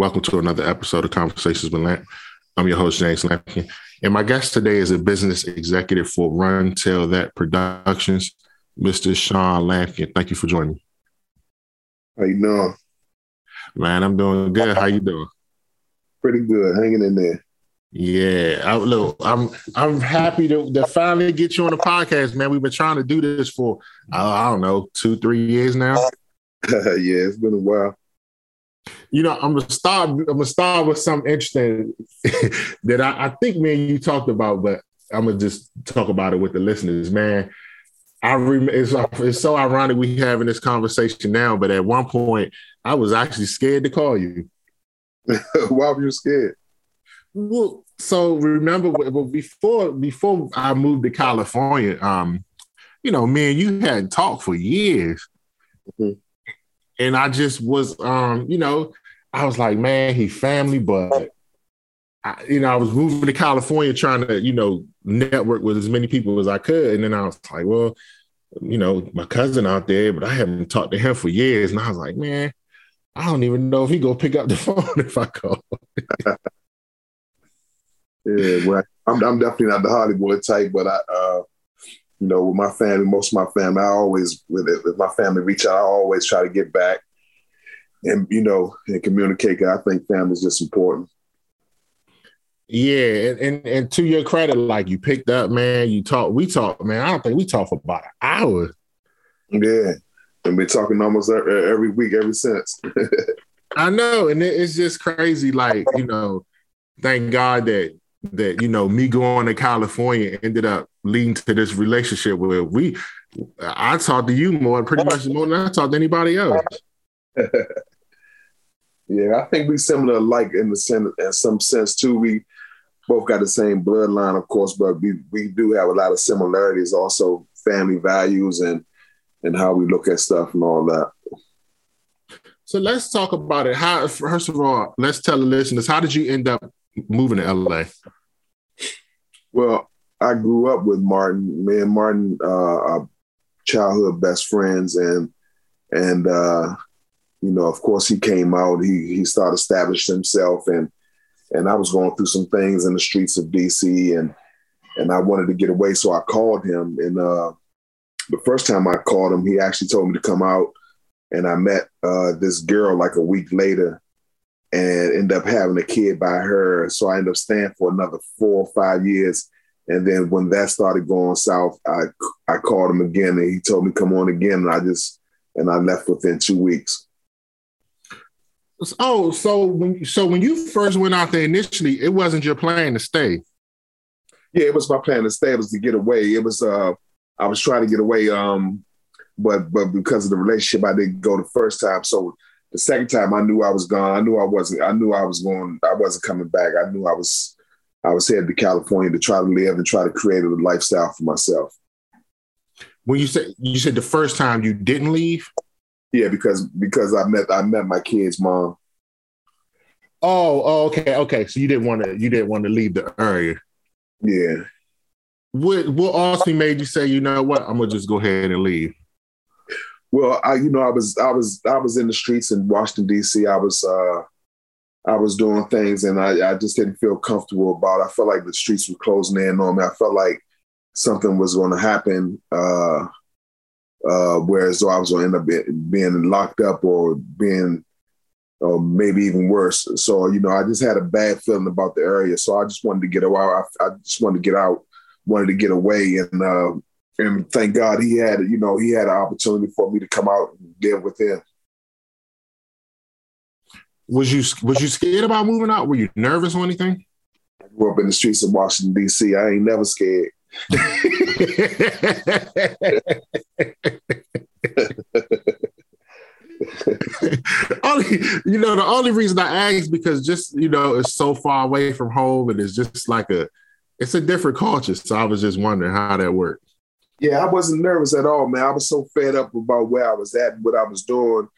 Welcome to another episode of Conversations with Lamp. I'm your host, James Lampkin. And my guest today is a business executive for Run Tell That Productions, Mr. Sean Lampkin. Thank you for joining me. How you doing? Man, I'm doing good. How you doing? Pretty good. Hanging in there. Yeah, I, look, I'm I'm happy to, to finally get you on the podcast, man. We've been trying to do this for uh, I don't know two, three years now. yeah, it's been a while. You know, I'm gonna start. I'm gonna start with something interesting that I, I think man, you talked about, but I'm gonna just talk about it with the listeners, man. I remember it's, it's so ironic we having this conversation now, but at one point I was actually scared to call you. Why were you scared? Well, so remember before before I moved to California, um, you know, man, you hadn't talked for years. Mm-hmm. And I just was um, you know, I was like, man, he family, but I, you know, I was moving to California trying to, you know, network with as many people as I could. And then I was like, well, you know, my cousin out there, but I haven't talked to him for years. And I was like, man, I don't even know if he go pick up the phone if I call. Yeah, well, I'm, I'm definitely not the Hollywood type, but I, uh, you know, with my family, most of my family, I always, with it, if my family reach out, I always try to get back and, you know, and communicate. I think family is just important. Yeah, and, and, and to your credit, like you picked up, man. You talk, we talk, man. I don't think we talk for about an hour. Yeah, and been talking almost every week ever since. I know, and it's just crazy. Like you know, thank God that that you know me going to California ended up leading to this relationship where we I talked to you more pretty much more than I talked to anybody else. yeah, I think we similar like in the sense in some sense too. We both got the same bloodline, of course, but we we do have a lot of similarities, also family values and and how we look at stuff and all that. So let's talk about it. How first of all, let's tell the listeners how did you end up moving to LA? Well, I grew up with Martin. Me and Martin uh, are childhood best friends, and and uh, you know, of course, he came out. He he started establishing himself, and and I was going through some things in the streets of DC, and and I wanted to get away, so I called him. And uh, the first time I called him, he actually told me to come out, and I met uh, this girl like a week later, and end up having a kid by her. So I ended up staying for another four or five years. And then when that started going south, I I called him again and he told me come on again. And I just and I left within two weeks. Oh, so when so when you first went out there initially, it wasn't your plan to stay. Yeah, it was my plan to stay. It was to get away. It was uh I was trying to get away. Um, but but because of the relationship, I didn't go the first time. So the second time I knew I was gone. I knew I wasn't. I knew I was going. I wasn't coming back. I knew I was. I was headed to California to try to live and try to create a lifestyle for myself. When you said you said the first time you didn't leave, yeah, because because I met I met my kid's mom. Oh, oh, okay, okay. So you didn't want to you didn't want to leave the area. Yeah. What what also made you say, you know what, I'm gonna just go ahead and leave? Well, I you know I was I was I was in the streets in Washington D.C. I was uh, I was doing things and I, I just didn't feel comfortable about. It. I felt like the streets were closing in on me. I felt like something was going to happen. Uh, uh, whereas though I was going to end up being locked up or being, or maybe even worse. So you know, I just had a bad feeling about the area. So I just wanted to get out. I, I just wanted to get out, wanted to get away, and uh, and thank God he had, you know, he had an opportunity for me to come out and live with him. Was you was you scared about moving out? Were you nervous or anything? I grew up in the streets of Washington D.C. I ain't never scared. only you know the only reason I ask because just you know it's so far away from home and it's just like a it's a different culture. So I was just wondering how that worked. Yeah, I wasn't nervous at all, man. I was so fed up about where I was at, and what I was doing.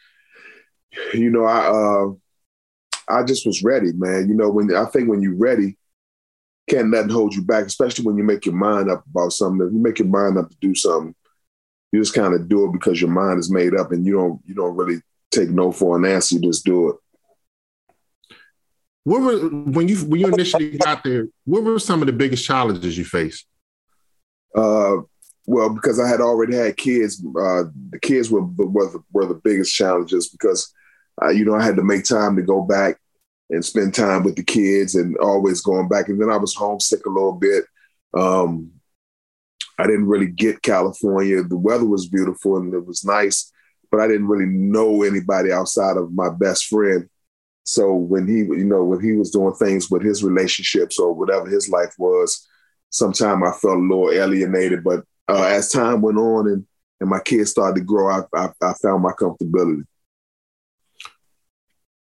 You know, I uh, I just was ready, man. You know, when I think when you're ready, can't nothing hold you back, especially when you make your mind up about something. If you make your mind up to do something, you just kind of do it because your mind is made up, and you don't you don't really take no for an answer. You just do it. what were when you when you initially got there? What were some of the biggest challenges you faced? Uh, well, because I had already had kids, uh, the kids were were the, were the biggest challenges because uh, you know I had to make time to go back and spend time with the kids and always going back. And then I was homesick a little bit. Um, I didn't really get California. The weather was beautiful and it was nice, but I didn't really know anybody outside of my best friend. So when he, you know, when he was doing things with his relationships or whatever his life was, sometimes I felt a little alienated. But uh, as time went on and and my kids started to grow, I, I, I found my comfortability.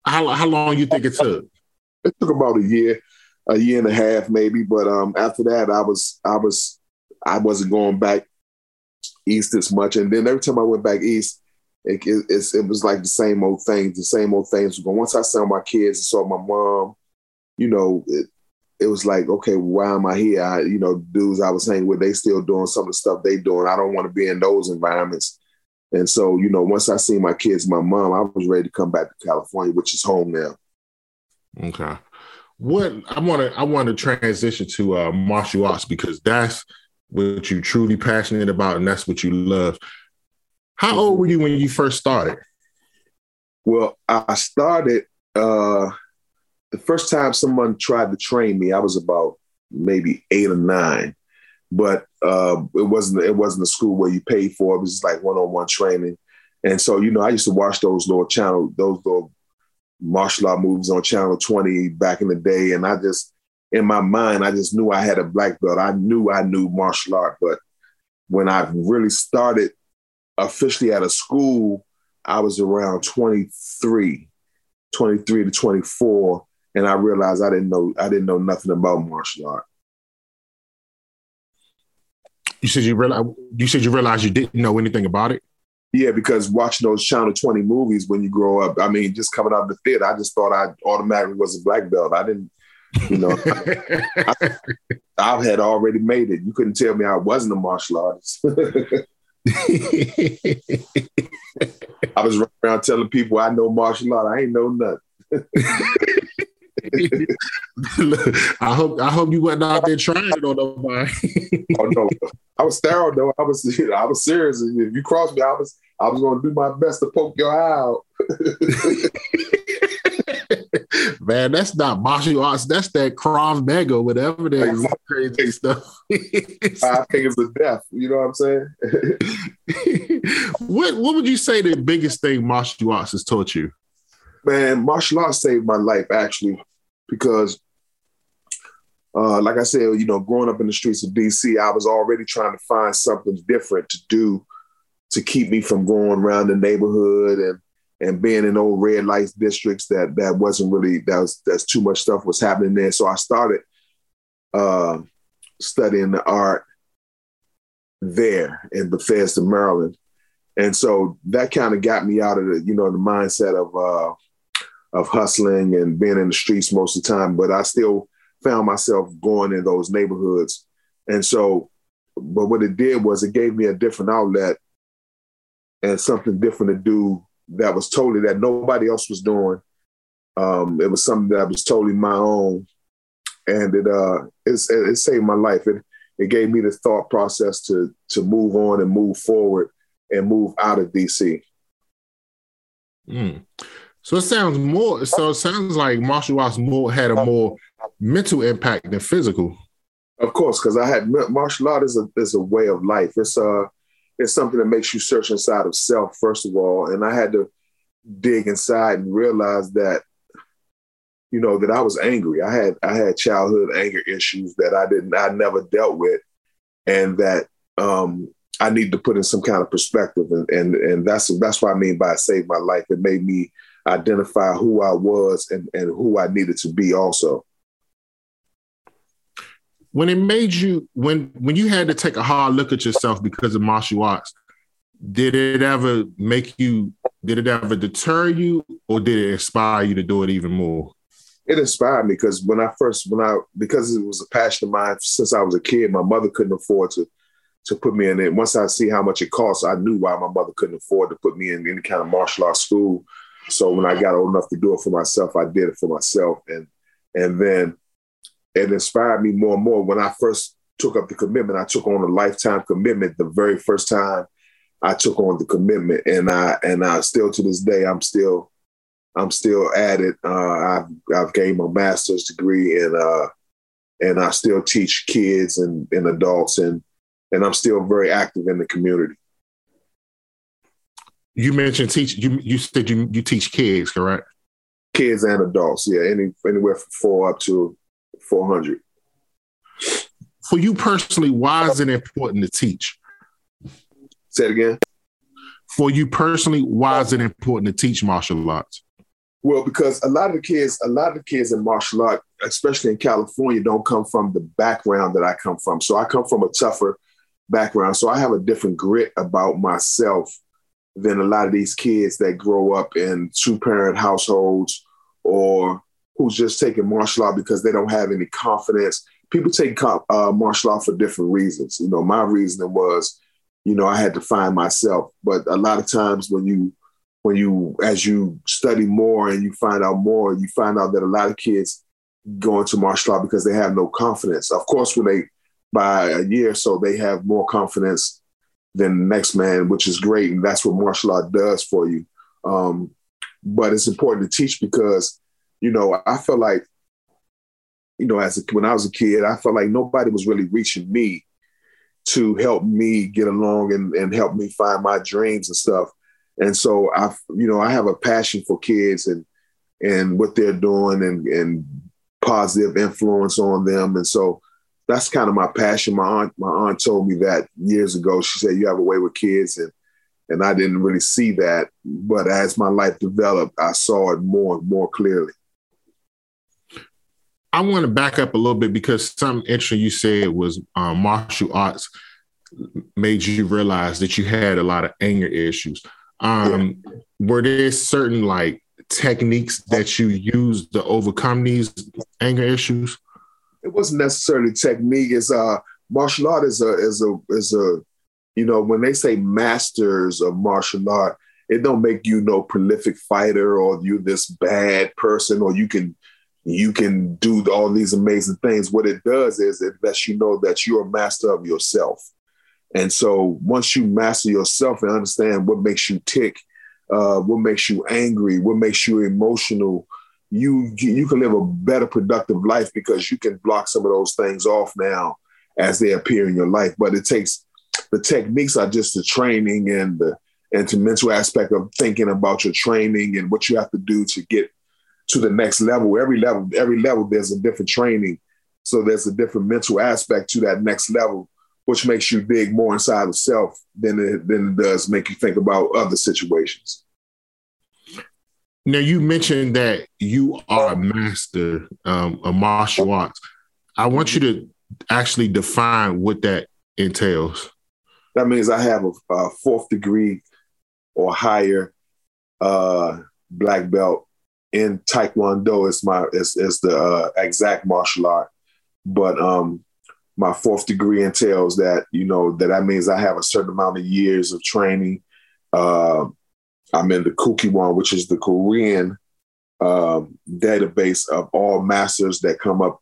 How how long you think it took? It took about a year, a year and a half maybe. But um, after that, I was I was I wasn't going back east as much. And then every time I went back east, it, it, it was like the same old things. The same old things. But once I saw my kids and saw my mom, you know, it, it was like, okay, why am I here? I, you know, dudes I was hanging with, they still doing some of the stuff they doing. I don't want to be in those environments. And so, you know, once I seen my kids, my mom, I was ready to come back to California, which is home now. Okay. What I want to I want to transition to uh, martial arts because that's what you truly passionate about and that's what you love. How old were you when you first started? Well, I started uh the first time someone tried to train me, I was about maybe eight or nine but uh, it wasn't it wasn't a school where you paid for it. It was just like one on one training, and so you know I used to watch those little channel those little martial art movies on Channel Twenty back in the day, and I just in my mind I just knew I had a black belt. I knew I knew martial art, but when I really started officially at a school, I was around 23, 23 to 24, and I realized I didn't know I didn't know nothing about martial art. You said you realize you said you realized you didn't know anything about it. Yeah, because watching those Channel 20 movies when you grow up, I mean, just coming out of the theater, I just thought I automatically was a black belt. I didn't, you know, I, I, had already made it. You couldn't tell me I wasn't a martial artist. I was running around telling people I know martial art. I ain't know nothing. I hope I hope you went out there trying it on nobody. oh no, I was sterile though. I was I was serious. If you crossed me, I was I was going to do my best to poke your eye out. Man, that's not martial arts. That's that Krav Maga, whatever that is. Crazy stuff. Five fingers of death. You know what I'm saying? what What would you say the biggest thing martial arts has taught you? Man, martial arts saved my life actually because uh, like I said, you know, growing up in the streets of DC, I was already trying to find something different to do to keep me from going around the neighborhood and and being in old red light districts that that wasn't really that was that's too much stuff was happening there. So I started uh, studying the art there in Bethesda, Maryland, and so that kind of got me out of the you know the mindset of uh, of hustling and being in the streets most of the time, but I still found myself going in those neighborhoods. And so, but what it did was it gave me a different outlet and something different to do that was totally that nobody else was doing. Um, it was something that was totally my own, and it uh, it, it saved my life. It it gave me the thought process to to move on and move forward and move out of DC. Mm. So it sounds more. So it sounds like martial arts more had a more mental impact than physical. Of course, because I had martial art is a is a way of life. It's uh it's something that makes you search inside of self first of all, and I had to dig inside and realize that you know that I was angry. I had I had childhood anger issues that I didn't I never dealt with, and that um, I need to put in some kind of perspective, and and and that's that's what I mean by save my life. It made me identify who I was and, and who I needed to be also. When it made you when when you had to take a hard look at yourself because of martial arts, did it ever make you did it ever deter you or did it inspire you to do it even more? It inspired me because when I first when I because it was a passion of mine since I was a kid, my mother couldn't afford to to put me in it. Once I see how much it costs, I knew why my mother couldn't afford to put me in any kind of martial arts school. So when I got old enough to do it for myself, I did it for myself. And And then it inspired me more and more. When I first took up the commitment, I took on a lifetime commitment the very first time I took on the commitment. And I and I still to this day, I'm still I'm still at it. Uh, I've I've gained my master's degree and uh, and I still teach kids and, and adults and and I'm still very active in the community. You mentioned teach you you said you you teach kids, correct? Kids and adults, yeah, any anywhere from four up to four hundred. For you personally, why is it important to teach? Say it again. For you personally, why is it important to teach martial arts? Well, because a lot of the kids, a lot of the kids in martial art, especially in California, don't come from the background that I come from. So I come from a tougher background. So I have a different grit about myself than a lot of these kids that grow up in two parent households or who's just taking martial art because they don't have any confidence. People take uh, martial art for different reasons. You know, my reasoning was, you know, I had to find myself. But a lot of times when you when you as you study more and you find out more, you find out that a lot of kids go into martial art because they have no confidence. Of course, when they by a year or so, they have more confidence than the next man, which is great, and that's what martial art does for you. Um, but it's important to teach because, you know, I felt like, you know, as a, when I was a kid, I felt like nobody was really reaching me to help me get along and, and help me find my dreams and stuff. And so I, you know, I have a passion for kids and and what they're doing and and positive influence on them. And so that's kind of my passion. My aunt, my aunt told me that years ago. She said, "You have a way with kids," and and I didn't really see that. But as my life developed, I saw it more and more clearly. I want to back up a little bit because something interesting you said was um, martial arts made you realize that you had a lot of anger issues. Um, yeah. Were there certain like techniques that you used to overcome these anger issues? It wasn't necessarily technique. It's uh, martial art is a is a is a you know when they say masters of martial art, it don't make you no prolific fighter or you this bad person or you can you can do all these amazing things. What it does is it lets you know that you're a master of yourself. And so once you master yourself and understand what makes you tick, uh, what makes you angry, what makes you emotional, you you can live a better productive life because you can block some of those things off now as they appear in your life. But it takes the techniques are just the training and the and the mental aspect of thinking about your training and what you have to do to get to the next level. Every level, every level, there's a different training. So there's a different mental aspect to that next level which makes you dig more inside of self than it, than it does make you think about other situations. Now you mentioned that you are a master um, of martial arts. I want you to actually define what that entails. That means I have a, a fourth degree or higher uh, black belt in Taekwondo. It's my it's, it's the uh, exact martial art, but um, my fourth degree entails that you know that that means I have a certain amount of years of training. Uh, I'm in the Kukkiwon, which is the Korean uh, database of all masters that come up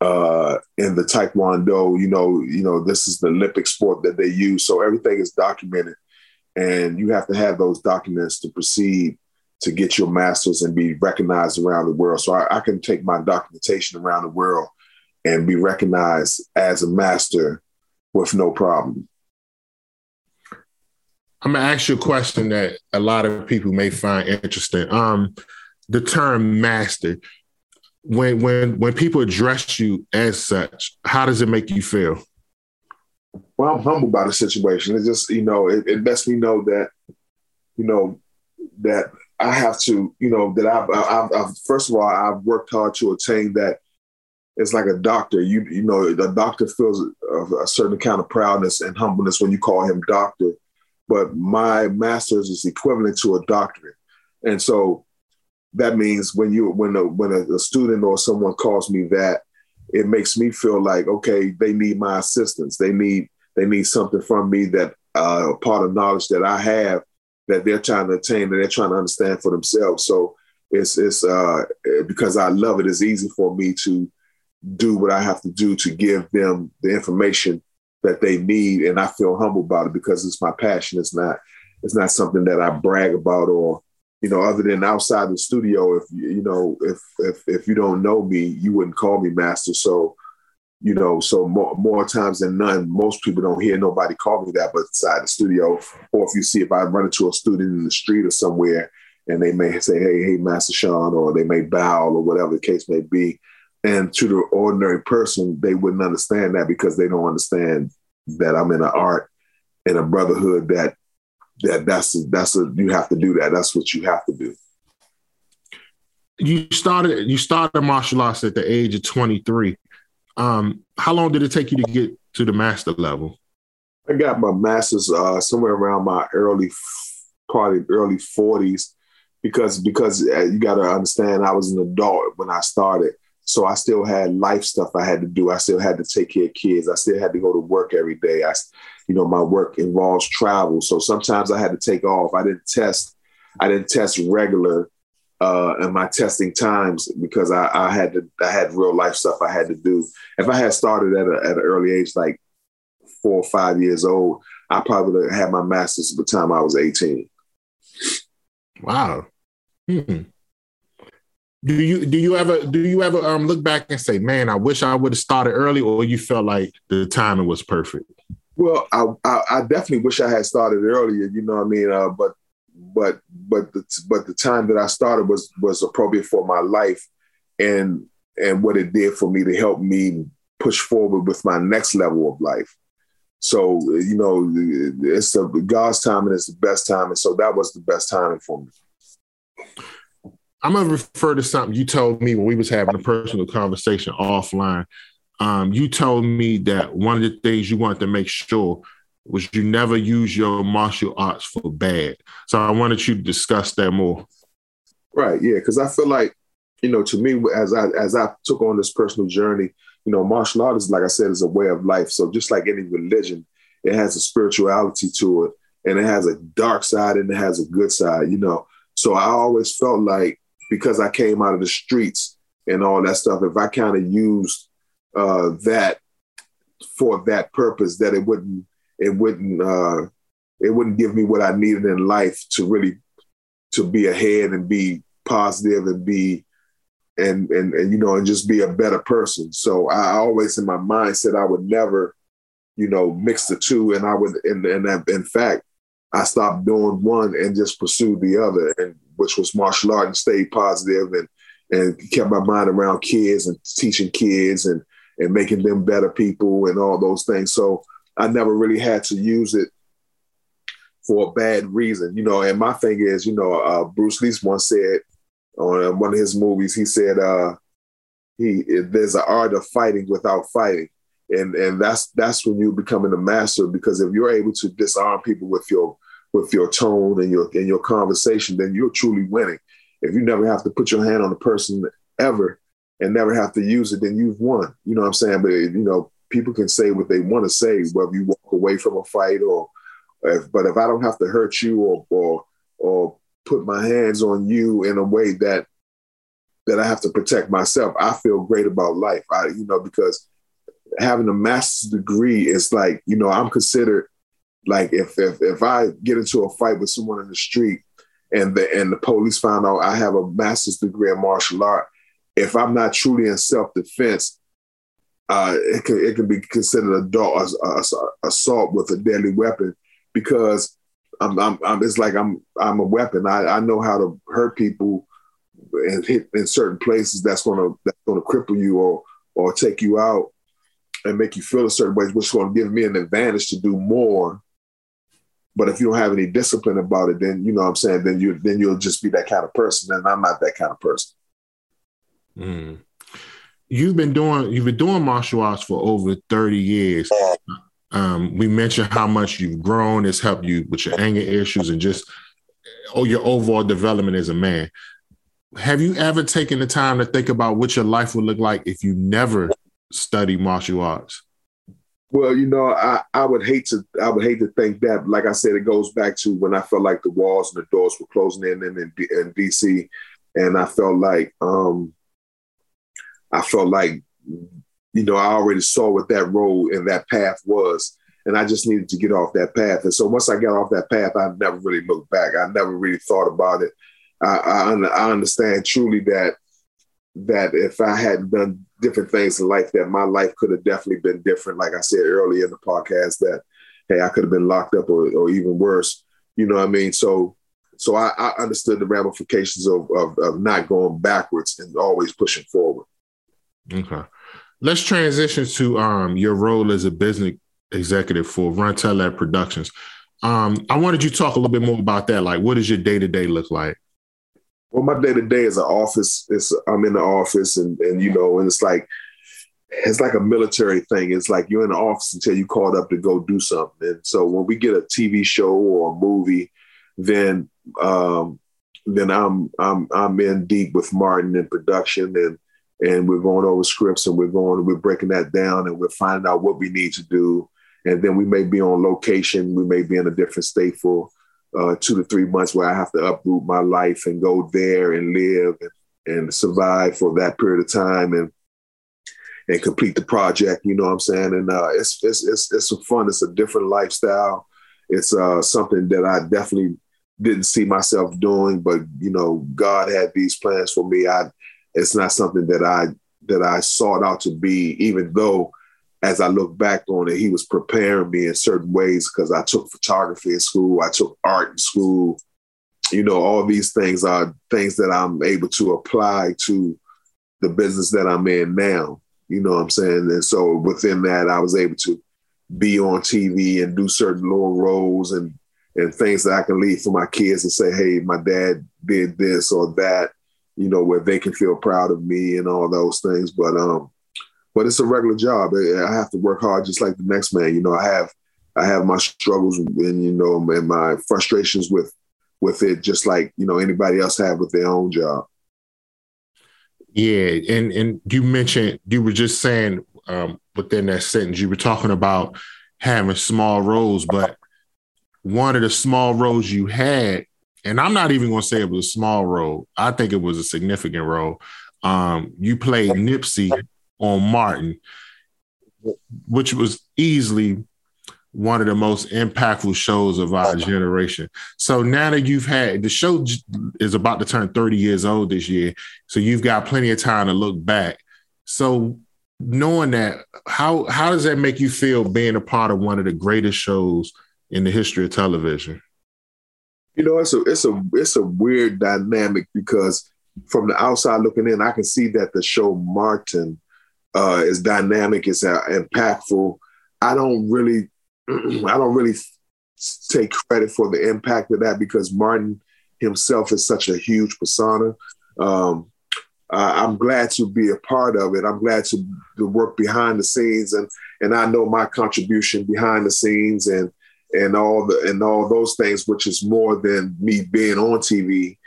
uh, in the Taekwondo. You know, you know this is the Olympic sport that they use, so everything is documented, and you have to have those documents to proceed to get your masters and be recognized around the world. So I, I can take my documentation around the world and be recognized as a master with no problem. I'm gonna ask you a question that a lot of people may find interesting. Um, the term master, when when when people address you as such, how does it make you feel? Well, I'm humbled by the situation. It just, you know, it, it lets me know that, you know, that I have to, you know, that I've, I've, I've, first of all, I've worked hard to attain that it's like a doctor. You you know, the doctor feels a, a, certain kind of proudness and humbleness when you call him doctor. But my master's is equivalent to a doctorate, and so that means when you when a when a, a student or someone calls me that, it makes me feel like okay, they need my assistance. They need they need something from me that uh, part of knowledge that I have that they're trying to attain and they're trying to understand for themselves. So it's it's uh because I love it. It's easy for me to do what I have to do to give them the information that they need, and I feel humble about it because it's my passion. It's not it's not something that I brag about or you know other than outside the studio. If you know if if if you don't know me, you wouldn't call me master. So you know, so more, more times than none, most people don't hear nobody call me that, but inside the studio, or if you see if I run into a student in the street or somewhere, and they may say, "Hey, hey, Master Sean," or they may bow or whatever the case may be, and to the ordinary person, they wouldn't understand that because they don't understand that I'm in an art and a brotherhood that that that's a, that's a you have to do that. That's what you have to do. You started you started martial arts at the age of 23. Um, how long did it take you to get to the master level? I got my master's uh, somewhere around my early, probably early 40s, because because uh, you got to understand I was an adult when I started, so I still had life stuff I had to do. I still had to take care of kids. I still had to go to work every day. I, you know, my work involves travel, so sometimes I had to take off. I didn't test. I didn't test regular uh, in my testing times because I, I, had to I had real life stuff I had to do. If I had started at, a, at an early age, like four or five years old, I probably had my master's by the time I was 18. Wow. Hmm. Do you do you ever do you ever um look back and say, man, I wish I would have started early, or you felt like the timing was perfect? Well, I, I, I definitely wish I had started earlier. You know what I mean? Uh, but but but the but the time that I started was was appropriate for my life, and and what it did for me to help me push forward with my next level of life. So you know, it's the God's timing is the best time, and so that was the best timing for me. I'm gonna refer to something you told me when we was having a personal conversation offline. Um, you told me that one of the things you wanted to make sure was you never use your martial arts for bad. So I wanted you to discuss that more. Right. Yeah. Because I feel like, you know, to me, as I as I took on this personal journey, you know, martial arts, like I said, is a way of life. So just like any religion, it has a spirituality to it, and it has a dark side and it has a good side. You know, so I always felt like because I came out of the streets and all that stuff, if I kind of used uh, that for that purpose, that it wouldn't it wouldn't uh, it wouldn't give me what I needed in life to really to be ahead and be positive and be and and and you know and just be a better person. So I always in my mind said I would never, you know, mix the two, and I would and and in fact I stopped doing one and just pursued the other, and which was martial art and stayed positive and and kept my mind around kids and teaching kids and and making them better people and all those things. So I never really had to use it for a bad reason, you know. And my thing is, you know, uh, Bruce Lee once said on one of his movies, he said, uh, "He there's an art of fighting without fighting." And, and that's that's when you're becoming a master because if you're able to disarm people with your with your tone and your and your conversation, then you're truly winning. If you never have to put your hand on a person ever and never have to use it, then you've won. You know what I'm saying? But you know, people can say what they want to say, whether you walk away from a fight or if, but if I don't have to hurt you or, or or put my hands on you in a way that that I have to protect myself, I feel great about life. I, you know, because having a master's degree is like, you know, I'm considered like if if if I get into a fight with someone in the street and the and the police find out I have a master's degree in martial art, if I'm not truly in self defense, uh, it can it can be considered adult, assault with a deadly weapon because I'm, I'm, I'm, it's like I'm I'm a weapon. I, I know how to hurt people and hit in certain places that's gonna that's gonna cripple you or or take you out and make you feel a certain way, which is gonna give me an advantage to do more. But if you don't have any discipline about it, then you know what I'm saying, then you then you'll just be that kind of person. And I'm not that kind of person. Mm you've been doing you've been doing martial arts for over 30 years. Um, we mentioned how much you've grown. It's helped you with your anger issues and just oh, your overall development as a man. Have you ever taken the time to think about what your life would look like if you never studied martial arts? Well, you know, I, I would hate to I would hate to think that. Like I said, it goes back to when I felt like the walls and the doors were closing in in, in, in DC and I felt like um, I felt like you know I already saw what that road and that path was, and I just needed to get off that path. And so once I got off that path, I never really looked back. I never really thought about it. I, I, I understand truly that that if I hadn't done different things in life, that my life could have definitely been different. Like I said earlier in the podcast, that hey, I could have been locked up or, or even worse. You know what I mean? So so I, I understood the ramifications of, of, of not going backwards and always pushing forward. Okay. Let's transition to um, your role as a business executive for Run Tell Productions. Um, I wanted you to talk a little bit more about that. Like, what does your day to day look like? Well, my day to day is an office. It's I'm in the office, and and you know, and it's like it's like a military thing. It's like you're in the office until you called up to go do something. And so when we get a TV show or a movie, then um, then I'm I'm I'm in deep with Martin in production and and we're going over scripts and we're going we're breaking that down and we're finding out what we need to do and then we may be on location we may be in a different state for uh, two to three months where I have to uproot my life and go there and live and, and survive for that period of time and and complete the project. You know what I'm saying? And uh, it's it's it's it's fun. It's a different lifestyle. It's uh, something that I definitely didn't see myself doing, but you know, God had these plans for me. I it's not something that I that I sought out to be, even though as I look back on it, he was preparing me in certain ways because I took photography in school, I took art in school. You know, all these things are things that I'm able to apply to the business that I'm in now. You know what I'm saying? And so within that, I was able to be on TV and do certain little roles and and things that I can leave for my kids and say, hey, my dad did this or that, you know, where they can feel proud of me and all those things. But um, but it's a regular job. I have to work hard just like the next man. You know, I have I have my struggles and you know and my frustrations with with it, just like you know anybody else have with their own job. Yeah, and and you mentioned you were just saying um, within that sentence you were talking about having small roles, but one of the small roles you had, and I'm not even going to say it was a small role. I think it was a significant role. Um, you played Nipsey on Martin, which was easily one of the most impactful shows of our generation. So now that you've had the show is about to turn 30 years old this year, so you've got plenty of time to look back. So knowing that, how how does that make you feel being a part of one of the greatest shows in the history of television? You know, it's a it's a it's a weird dynamic because from the outside looking in, I can see that the show Martin uh, is dynamic, it's uh, impactful. I don't really I don't really take credit for the impact of that because Martin himself is such a huge persona. Um, uh, I'm glad to be a part of it. I'm glad to, to work behind the scenes, and and I know my contribution behind the scenes and and all the and all those things, which is more than me being on TV,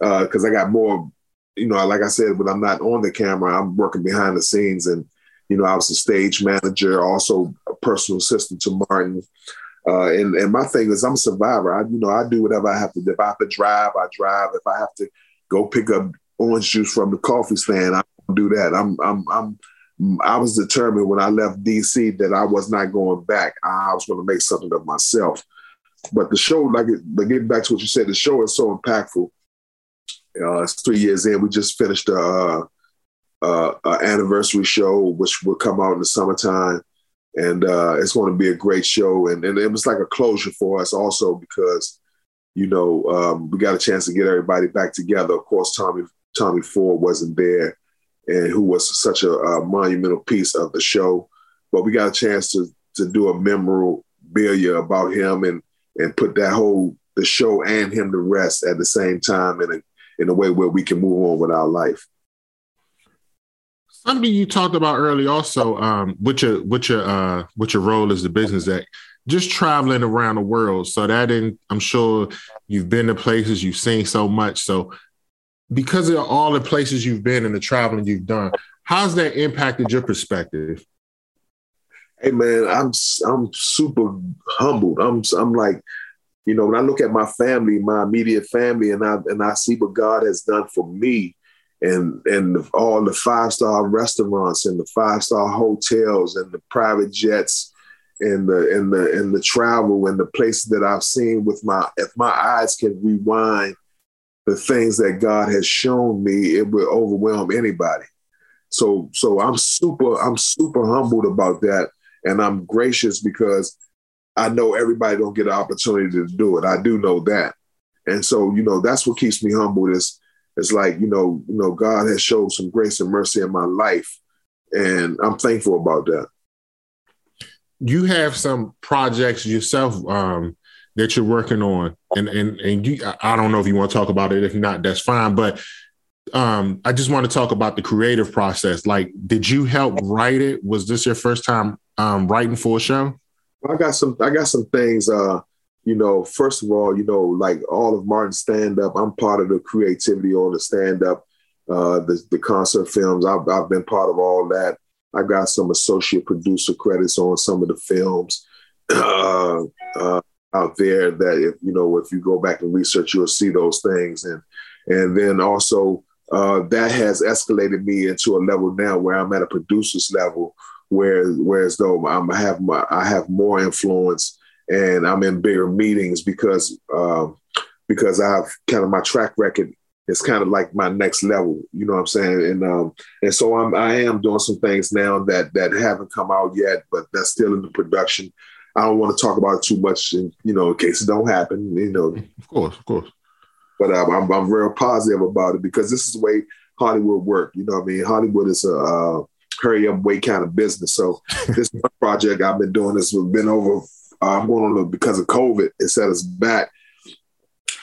because uh, I got more. You know, like I said, when I'm not on the camera, I'm working behind the scenes, and you know, I was a stage manager, also a personal assistant to Martin. Uh, and, and my thing is, I'm a survivor. I, you know, I do whatever I have to do. If I have to drive, I drive. If I have to go pick up orange juice from the coffee stand, I do that. I'm, I'm, I'm, I was determined when I left DC that I was not going back. I was going to make something of myself. But the show, like, but getting back to what you said, the show is so impactful. Uh, it's three years in. We just finished a, uh, uh, anniversary show, which will come out in the summertime. And uh, it's going to be a great show. And, and it was like a closure for us also because, you know, um, we got a chance to get everybody back together. Of course, Tommy Tommy Ford wasn't there, and who was such a, a monumental piece of the show. But we got a chance to to do a memorabilia about him and and put that whole the show and him to rest at the same time in a in a way where we can move on with our life. Something you talked about earlier, also, um, with your with your uh, with your role as the business that just traveling around the world. So that in, I'm sure you've been to places, you've seen so much. So because of all the places you've been and the traveling you've done, how's that impacted your perspective? Hey man, I'm I'm super humbled. I'm I'm like, you know, when I look at my family, my immediate family, and I and I see what God has done for me, and and all the five star restaurants and the five star hotels and the private jets and the and the and the travel and the places that I've seen with my if my eyes can rewind the things that God has shown me, it will overwhelm anybody. So so I'm super I'm super humbled about that, and I'm gracious because I know everybody don't get an opportunity to do it. I do know that, and so you know that's what keeps me humble. Is it's like you know you know God has showed some grace and mercy in my life, and I'm thankful about that. You have some projects yourself um, that you're working on, and and and you I don't know if you want to talk about it. If not, that's fine. But um, I just want to talk about the creative process. Like, did you help write it? Was this your first time um, writing for a show? I got some. I got some things. Uh, you know, first of all, you know, like all of Martin's stand up, I'm part of the creativity on the stand up, uh, the the concert films. I've I've been part of all that. I got some associate producer credits on some of the films uh, uh, out there. That if you know, if you go back and research, you'll see those things. And and then also uh, that has escalated me into a level now where I'm at a producer's level, where whereas though I'm, I have my, I have more influence and I'm in bigger meetings because um, because I have kind of my track record is kind of like my next level. You know what I'm saying? And um, and so I'm I am doing some things now that that haven't come out yet, but that's still in the production. I don't want to talk about it too much, in, you know, in case it don't happen. You know, of course, of course. But um, I'm I'm real positive about it because this is the way Hollywood work. You know what I mean? Hollywood is a uh, hurry up, wait kind of business. So this project I've been doing this has been over. Uh, I'm going on because of COVID. It set us back.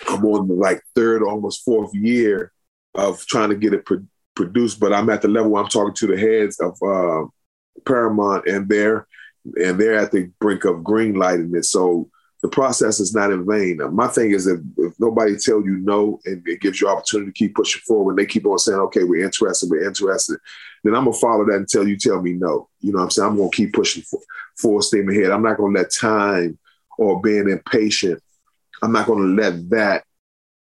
I'm on the like third, almost fourth year of trying to get it pro- produced, but I'm at the level where I'm talking to the heads of uh, Paramount, and they're and they're at the brink of green lighting it. So the process is not in vain. My thing is that if nobody tell you no and it gives you opportunity to keep pushing forward, and they keep on saying, okay, we're interested, we're interested, then I'm gonna follow that until you tell me no. You know what I'm saying? I'm gonna keep pushing for, full steam ahead. I'm not gonna let time or being impatient, I'm not gonna let that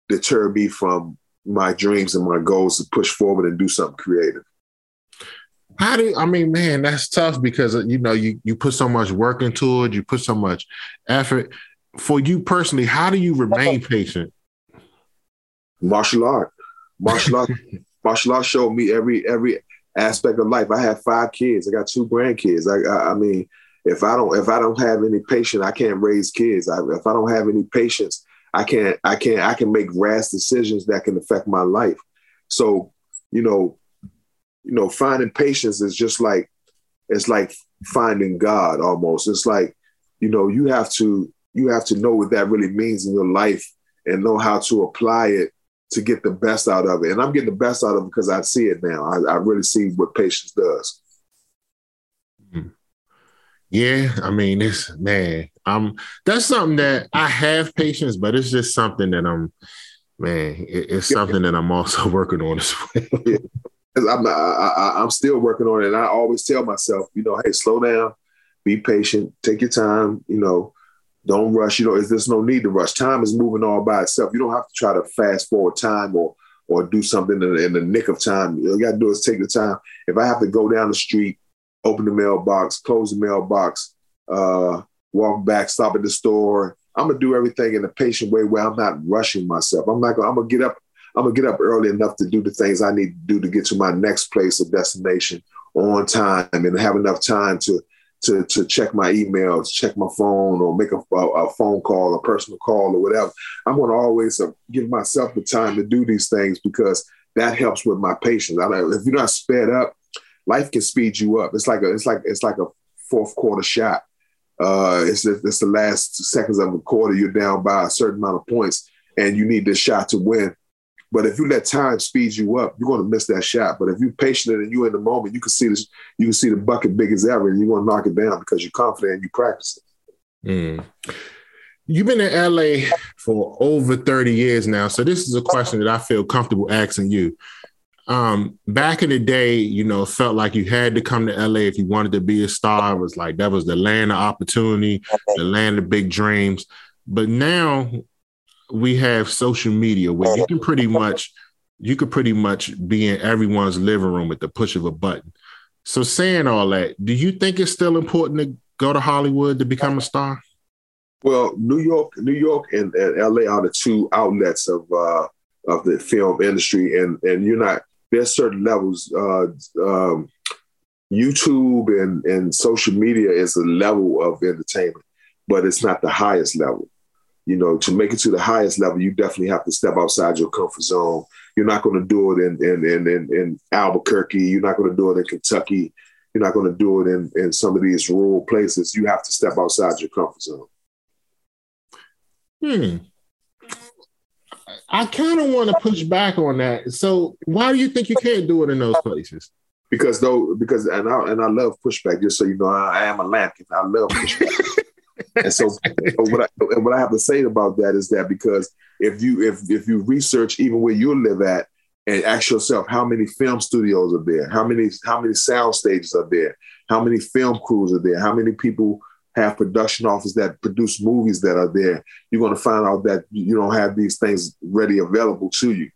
deter me from my dreams and my goals to push forward and do something creative. How do I mean, man, that's tough because uh, you know you you put so much work into it, you put so much effort. For you personally, how do you remain patient? Martial art, martial art, martial art showed me every every aspect of life. I have five kids. I got two grandkids. I, I, I mean, if I don't if I don't have any patience, I can't raise kids. I, if I don't have any patience, I can't I can't I can make rash decisions that can affect my life. So, you know, you know, finding patience is just like it's like finding God almost. It's like, you know, you have to you have to know what that really means in your life and know how to apply it to get the best out of it. And I'm getting the best out of it because I see it now. I, I really see what patience does. Hmm. Yeah, I mean, it's man, I'm that's something that I have patience, but it's just something that I'm man, it, it's something that I'm also working on as well. I'm I, am still working on it. And I always tell myself, you know, hey, slow down, be patient, take your time. You know, don't rush. You know, there's no need to rush. Time is moving all by itself. You don't have to try to fast forward time or or do something in the, in the nick of time. All you got to do is take the time. If I have to go down the street, open the mailbox, close the mailbox, uh, walk back, stop at the store. I'm gonna do everything in a patient way where I'm not rushing myself. I'm not gonna get up I'm gonna get up early enough to do the things I need to do to get to my next place of destination on time and have enough time to to to check my emails, check my phone, or make a, a, phone call, a personal call, or whatever. I'm gonna always uh, give myself the time to do these things because that helps with my patience. If you're not sped up, life can speed you up. It's like a it's like it's like a fourth quarter shot. Uh, it's it's the last seconds of a quarter. You're down by a certain amount of points, and you need this shot to win. But if you let time speed you up, you're going to miss that shot. But if you're patient and you're in the moment, you can see this. You can see the bucket big as ever, and you're going to knock it down because you're confident and you practice it. Mm. You've been in LA for over 30 years now, so this is a question that I feel comfortable asking you. Um, back in the day, you know, felt like you had to come to LA if you wanted to be a star. It was like that was the land of opportunity, the land of big dreams But now we have social media where you can pretty much you could pretty much be in everyone's living room at the push of a button. So saying all that, do you think it's still important to go to Hollywood to become a star? Well, New York, New York, and, and LA are the two outlets of uh, of the film industry, and and you're not. There's certain levels. Uh, um, YouTube and and social media is a level of entertainment, but it's not the highest level. You know, to make it to the highest level, you definitely have to step outside your comfort zone. You're not going to do it in in, in in in Albuquerque. You're not going to do it in Kentucky. You're not going to do it in in some of these rural places. You have to step outside your comfort zone. Hmm. I kind of want to push back on that. So, why do you think you can't do it in those places? Because though, because and I and I love pushback. Just so you know, I, I am a Lampkin. I love pushback. and so, what I what I have to say about that is that because if you if if you research even where you live at and ask yourself how many film studios are there, how many how many sound stages are there, how many film crews are there, how many people have production offices that produce movies that are there, you're going to find out that you don't have these things ready available to you.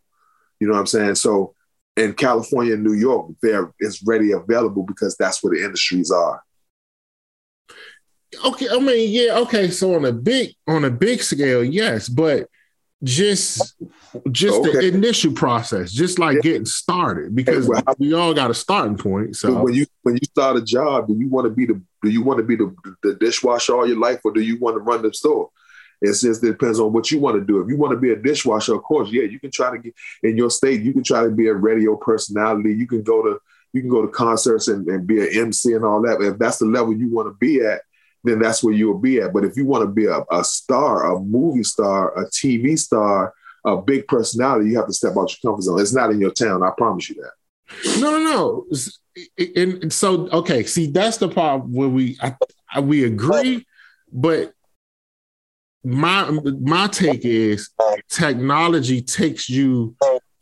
You know what I'm saying? So in California and New York, there is ready available because that's where the industries are. Okay, I mean, yeah, okay. So on a big on a big scale, yes, but just just okay. the initial process, just like yeah. getting started, because hey, well, we all got a starting point. So when you when you start a job, do you want to be the do you want to be the, the dishwasher all your life, or do you want to run the store? It just depends on what you want to do. If you want to be a dishwasher, of course, yeah, you can try to get in your state. You can try to be a radio personality. You can go to you can go to concerts and, and be an MC and all that. If that's the level you want to be at, then that's where you'll be at. But if you want to be a, a star, a movie star, a TV star, a big personality, you have to step out your comfort zone. It's not in your town. I promise you that. No, no, no. And, so, okay, see, that's the part where we I, I, we agree, but my my take is technology takes you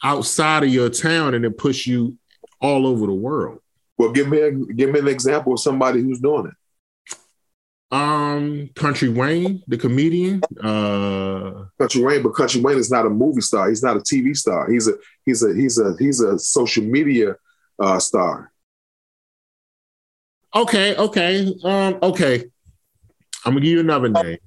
outside of your town and it puts you all over the world. Well, give me a, give me an example of somebody who's doing it. Um, Country Wayne, the comedian. Uh, Country Wayne, but Country Wayne is not a movie star. He's not a TV star. He's a he's a he's a he's a social media uh, star. Okay, okay, um, okay. I'm gonna give you another name.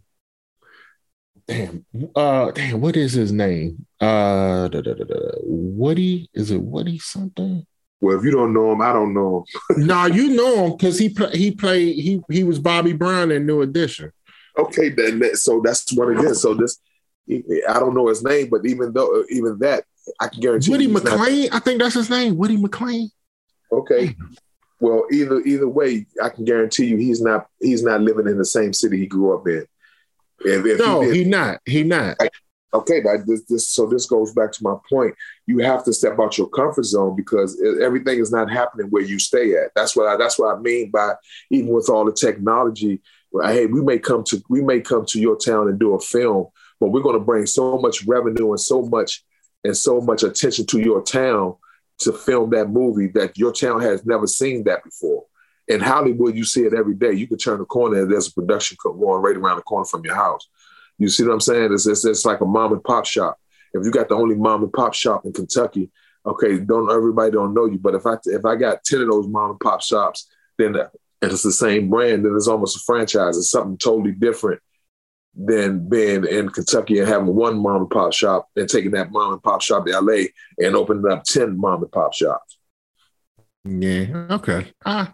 Damn, uh, damn, what is his name? Uh, da, da, da, Woody? Is it Woody something? Well, if you don't know him, I don't know him. nah, you know him because he play, he played he he was Bobby Brown in New Edition. Okay, then that, so that's what it is. So this, I don't know his name, but even though even that, I can guarantee. Woody McClain, not, I think that's his name. Woody McClain. Okay. Well, either either way, I can guarantee you he's not he's not living in the same city he grew up in. If, if no, he, did, he not. He not. Okay, that, this, this, so this goes back to my point. You have to step out your comfort zone because everything is not happening where you stay at. That's what I, that's what I mean by even with all the technology. Hey, we may come to we may come to your town and do a film, but we're going to bring so much revenue and so much and so much attention to your town to film that movie that your town has never seen that before. In Hollywood, you see it every day. You can turn the corner and there's a production going right around the corner from your house. You see what I'm saying? It's, it's, it's like a mom and pop shop. If you got the only mom and pop shop in Kentucky, okay, don't everybody don't know you. But if I if I got ten of those mom and pop shops, then and it's the same brand, then it's almost a franchise. It's something totally different than being in Kentucky and having one mom and pop shop and taking that mom and pop shop to LA and opening up ten mom and pop shops. Yeah. Okay. Ah.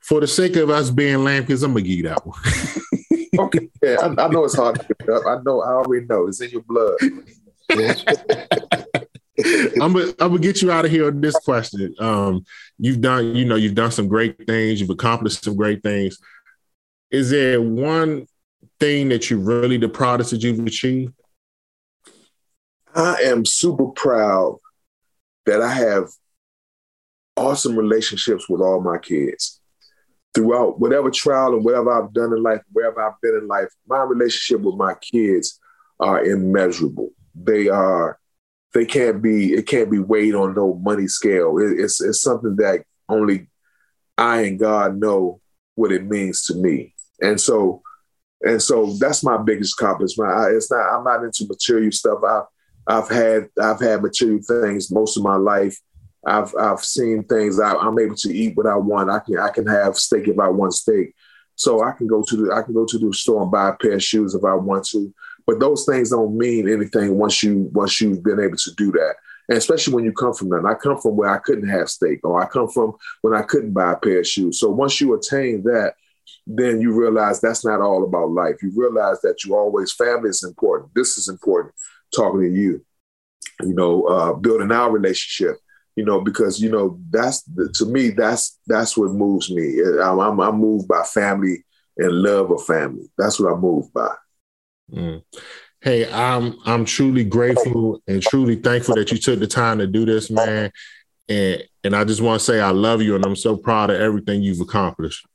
For the sake of us being lame, because I'm gonna give you that one. okay, yeah, I, I, know it's hard to pick up. I know, I already know it's in your blood. I'm gonna I'm gonna get you out of here on this question. Um, you've done, you know, you've done some great things. You've accomplished some great things. Is there one thing that you're really the proudest that you've achieved? I am super proud that I have awesome relationships with all my kids throughout whatever trial and whatever I've done in life, wherever I've been in life, my relationship with my kids are immeasurable. They are, they can't be, it can't be weighed on no money scale. It, it's, it's something that only I and God know what it means to me. And so and so that's my biggest accomplishment. I, it's not. I'm not into material stuff. I, I've had I've had material things most of my life. I've I've seen things. I, am able to eat what I want. I can I can have steak if I want steak. So I can go to the I can go to the store and buy a pair of shoes if I want to. But those things don't mean anything once you once you've been able to do that. And especially when you come from that. I come from where I couldn't have steak, or I come from when I couldn't buy a pair of shoes. So once you attain that, then you realize that's not all about life. You realize that you always family is important. This is important. Talking to you, you know, uh, building our relationship you know, because you know that's to me that's that's what moves me. I'm, I'm, I'm moved by family and love of family. That's what I'm moved by. Mm. Hey, I'm I'm truly grateful and truly thankful that you took the time to do this, man. And and I just want to say I love you and I'm so proud of everything you've accomplished.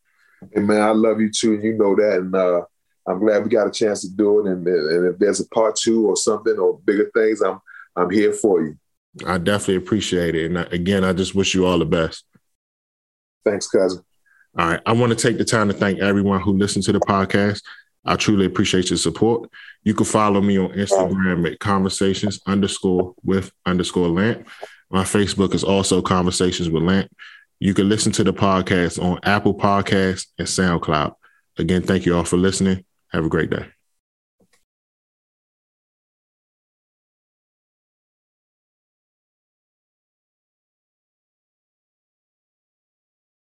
Hey man, I love you too, and you know that. And uh, I'm glad we got a chance to do it. And, and if there's a part two or something or bigger things, I'm I'm here for you. I definitely appreciate it. And again, I just wish you all the best. Thanks, cousin. All right. I want to take the time to thank everyone who listened to the podcast. I truly appreciate your support. You can follow me on Instagram at conversations underscore with underscore lamp. My Facebook is also conversations with lamp. You can listen to the podcast on Apple Podcasts and SoundCloud. Again, thank you all for listening. Have a great day.